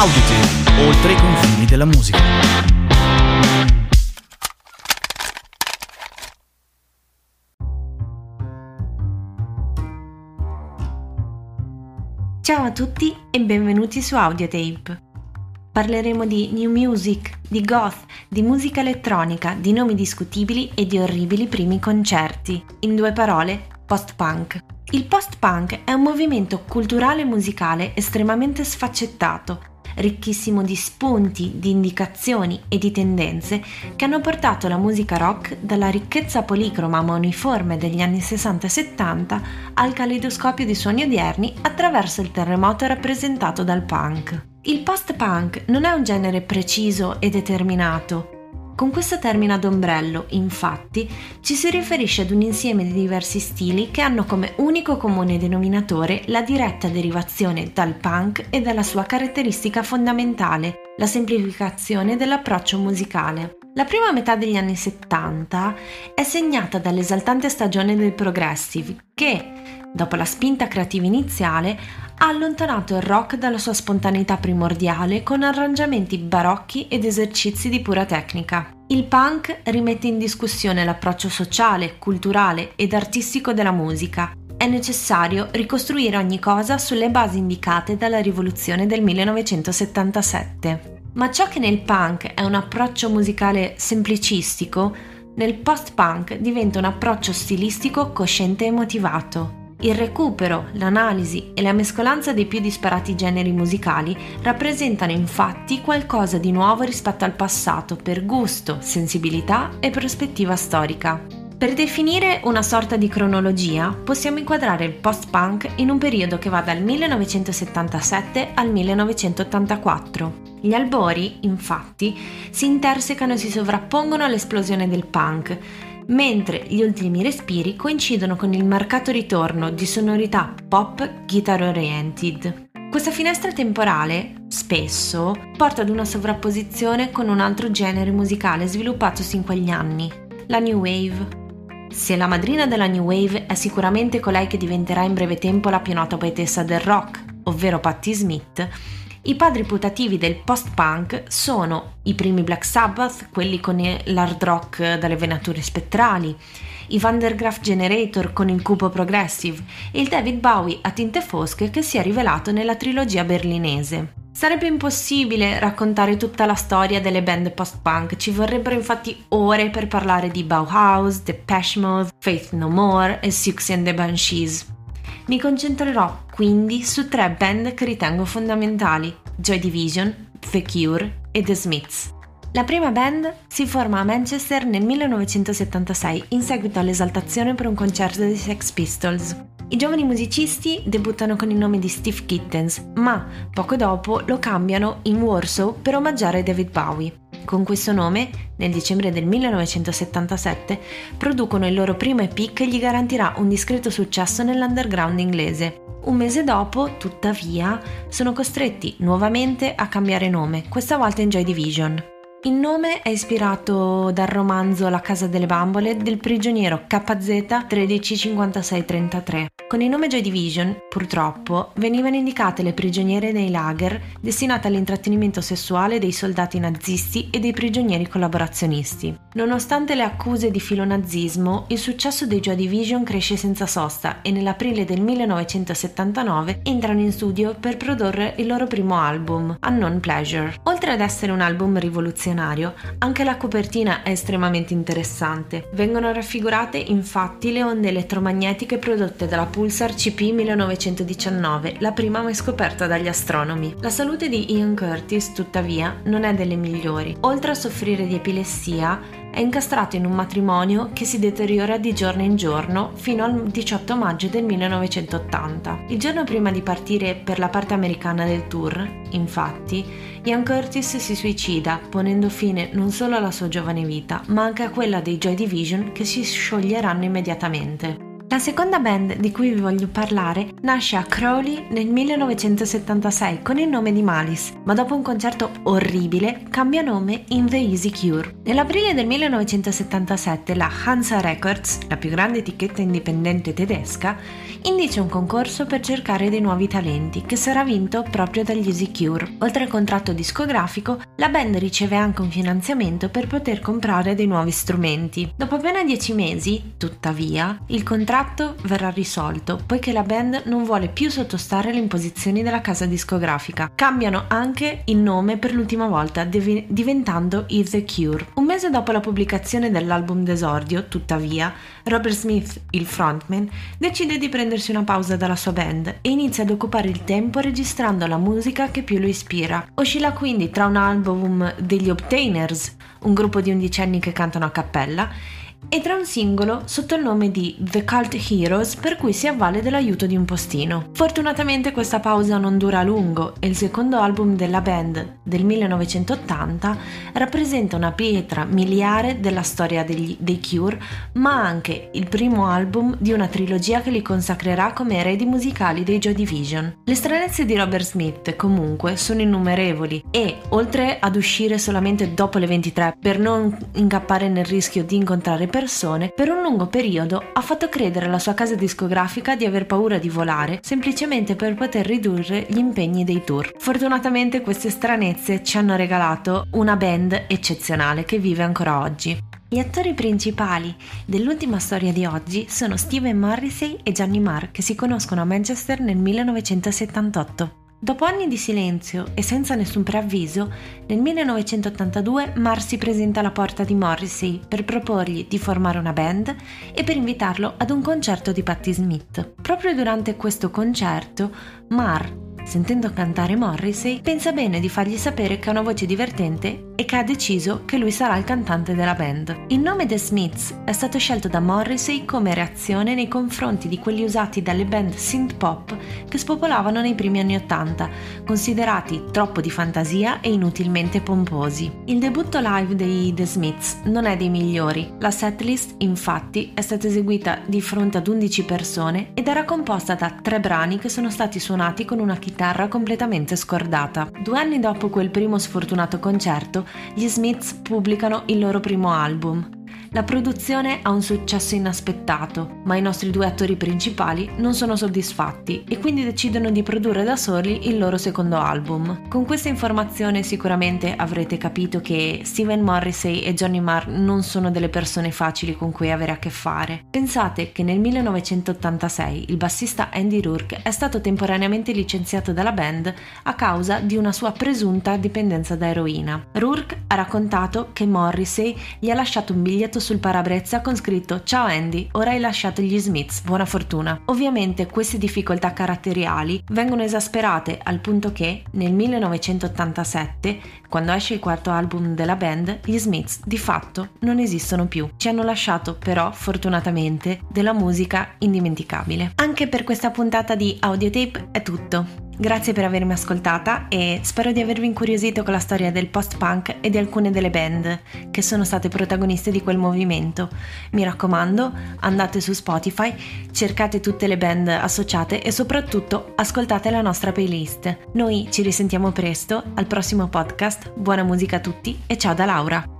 Auditive, oltre i confini della musica. Ciao a tutti e benvenuti su Audiotape. Parleremo di new music, di goth, di musica elettronica, di nomi discutibili e di orribili primi concerti. In due parole, post-punk. Il post-punk è un movimento culturale e musicale estremamente sfaccettato, ricchissimo di spunti, di indicazioni e di tendenze che hanno portato la musica rock dalla ricchezza policroma ma uniforme degli anni 60 e 70 al caleidoscopio di suoni odierni attraverso il terremoto rappresentato dal punk. Il post-punk non è un genere preciso e determinato. Con questo termine ad ombrello, infatti, ci si riferisce ad un insieme di diversi stili che hanno come unico comune denominatore la diretta derivazione dal punk e dalla sua caratteristica fondamentale, la semplificazione dell'approccio musicale. La prima metà degli anni 70 è segnata dall'esaltante stagione del progressive che, dopo la spinta creativa iniziale, ha allontanato il rock dalla sua spontaneità primordiale con arrangiamenti barocchi ed esercizi di pura tecnica. Il punk rimette in discussione l'approccio sociale, culturale ed artistico della musica. È necessario ricostruire ogni cosa sulle basi indicate dalla rivoluzione del 1977. Ma ciò che nel punk è un approccio musicale semplicistico, nel post-punk diventa un approccio stilistico cosciente e motivato. Il recupero, l'analisi e la mescolanza dei più disparati generi musicali rappresentano infatti qualcosa di nuovo rispetto al passato per gusto, sensibilità e prospettiva storica. Per definire una sorta di cronologia, possiamo inquadrare il post-punk in un periodo che va dal 1977 al 1984. Gli albori, infatti, si intersecano e si sovrappongono all'esplosione del punk, mentre gli ultimi respiri coincidono con il marcato ritorno di sonorità pop guitar oriented. Questa finestra temporale, spesso, porta ad una sovrapposizione con un altro genere musicale sviluppatosi in quegli anni, la New Wave. Se la madrina della New Wave è sicuramente colei che diventerà in breve tempo la più nota poetessa del rock, ovvero Patti Smith, i padri putativi del post-punk sono i primi Black Sabbath, quelli con l'hard rock dalle venature spettrali, i Vandergraaf Generator con il cubo progressive e il David Bowie a tinte fosche che si è rivelato nella trilogia berlinese. Sarebbe impossibile raccontare tutta la storia delle band post-punk, ci vorrebbero infatti ore per parlare di Bauhaus, Depeche Mode, Faith No More e Siouxsie and the Banshees. Mi concentrerò quindi su tre band che ritengo fondamentali, Joy Division, The Cure e The Smiths. La prima band si forma a Manchester nel 1976 in seguito all'esaltazione per un concerto dei Sex Pistols. I giovani musicisti debuttano con il nome di Steve Kittens, ma poco dopo lo cambiano in Warsaw per omaggiare David Bowie. Con questo nome, nel dicembre del 1977, producono il loro primo EP che gli garantirà un discreto successo nell'underground inglese. Un mese dopo, tuttavia, sono costretti nuovamente a cambiare nome, questa volta in Joy Division. Il nome è ispirato dal romanzo La casa delle bambole del prigioniero KZ 135633. Con il nome Joy Division, purtroppo, venivano indicate le prigioniere nei lager destinate all'intrattenimento sessuale dei soldati nazisti e dei prigionieri collaborazionisti. Nonostante le accuse di filonazismo, il successo dei Joy Division cresce senza sosta e nell'aprile del 1979 entrano in studio per produrre il loro primo album, Unknown Pleasure. Oltre ad essere un album rivoluzionario, anche la copertina è estremamente interessante. Vengono raffigurate infatti le onde elettromagnetiche prodotte dalla Pulsar CP 1919, la prima mai scoperta dagli astronomi. La salute di Ian Curtis, tuttavia, non è delle migliori. Oltre a soffrire di epilessia, è incastrato in un matrimonio che si deteriora di giorno in giorno fino al 18 maggio del 1980. Il giorno prima di partire per la parte americana del tour, infatti, Ian Curtis si suicida, ponendo fine non solo alla sua giovane vita, ma anche a quella dei Joy Division che si scioglieranno immediatamente. La seconda band di cui vi voglio parlare nasce a Crowley nel 1976 con il nome di Malice, ma dopo un concerto orribile cambia nome in The Easy Cure. Nell'aprile del 1977 la Hansa Records, la più grande etichetta indipendente tedesca, indice un concorso per cercare dei nuovi talenti che sarà vinto proprio dagli Easy Cure. Oltre al contratto discografico, la band riceve anche un finanziamento per poter comprare dei nuovi strumenti. Dopo appena dieci mesi, tuttavia, il contratto verrà risolto poiché la band non vuole più sottostare alle imposizioni della casa discografica. Cambiano anche il nome per l'ultima volta, div- diventando i The Cure. Un mese dopo la pubblicazione dell'album d'esordio, tuttavia, Robert Smith, il frontman, decide di prendersi una pausa dalla sua band e inizia ad occupare il tempo registrando la musica che più lo ispira. Oscilla quindi tra un album degli Obtainers, un gruppo di undicenni che cantano a cappella, e tra un singolo sotto il nome di The Cult Heroes per cui si avvale dell'aiuto di un postino. Fortunatamente questa pausa non dura a lungo e il secondo album della band del 1980 rappresenta una pietra miliare della storia degli, dei Cure ma anche il primo album di una trilogia che li consacrerà come eredi musicali dei Joy Division. Le stranezze di Robert Smith comunque sono innumerevoli e oltre ad uscire solamente dopo le 23 per non incappare nel rischio di incontrare persone, per un lungo periodo ha fatto credere alla sua casa discografica di aver paura di volare semplicemente per poter ridurre gli impegni dei tour. Fortunatamente queste stranezze ci hanno regalato una band eccezionale che vive ancora oggi. Gli attori principali dell'ultima storia di oggi sono Steven Morrissey e Johnny Marr che si conoscono a Manchester nel 1978. Dopo anni di silenzio e senza nessun preavviso, nel 1982 Marr si presenta alla porta di Morrissey per proporgli di formare una band e per invitarlo ad un concerto di Patti Smith. Proprio durante questo concerto, Marr Sentendo cantare Morrissey, pensa bene di fargli sapere che ha una voce divertente e che ha deciso che lui sarà il cantante della band. Il nome The Smiths è stato scelto da Morrissey come reazione nei confronti di quelli usati dalle band synth pop che spopolavano nei primi anni Ottanta, considerati troppo di fantasia e inutilmente pomposi. Il debutto live dei The Smiths non è dei migliori. La setlist, infatti, è stata eseguita di fronte ad 11 persone ed era composta da tre brani che sono stati suonati con una chitarra completamente scordata. Due anni dopo quel primo sfortunato concerto, gli Smiths pubblicano il loro primo album, la produzione ha un successo inaspettato, ma i nostri due attori principali non sono soddisfatti e quindi decidono di produrre da soli il loro secondo album. Con questa informazione sicuramente avrete capito che Steven Morrissey e Johnny Marr non sono delle persone facili con cui avere a che fare. Pensate che nel 1986 il bassista Andy Rourke è stato temporaneamente licenziato dalla band a causa di una sua presunta dipendenza da eroina. Rourke ha raccontato che Morrissey gli ha lasciato un biglietto sul parabrezza con scritto Ciao Andy, ora hai lasciato gli Smiths, buona fortuna. Ovviamente queste difficoltà caratteriali vengono esasperate al punto che nel 1987, quando esce il quarto album della band, gli Smiths di fatto non esistono più. Ci hanno lasciato però, fortunatamente, della musica indimenticabile. Anche per questa puntata di Audiotape è tutto. Grazie per avermi ascoltata e spero di avervi incuriosito con la storia del post-punk e di alcune delle band che sono state protagoniste di quel movimento. Mi raccomando, andate su Spotify, cercate tutte le band associate e soprattutto ascoltate la nostra playlist. Noi ci risentiamo presto al prossimo podcast. Buona musica a tutti e ciao da Laura!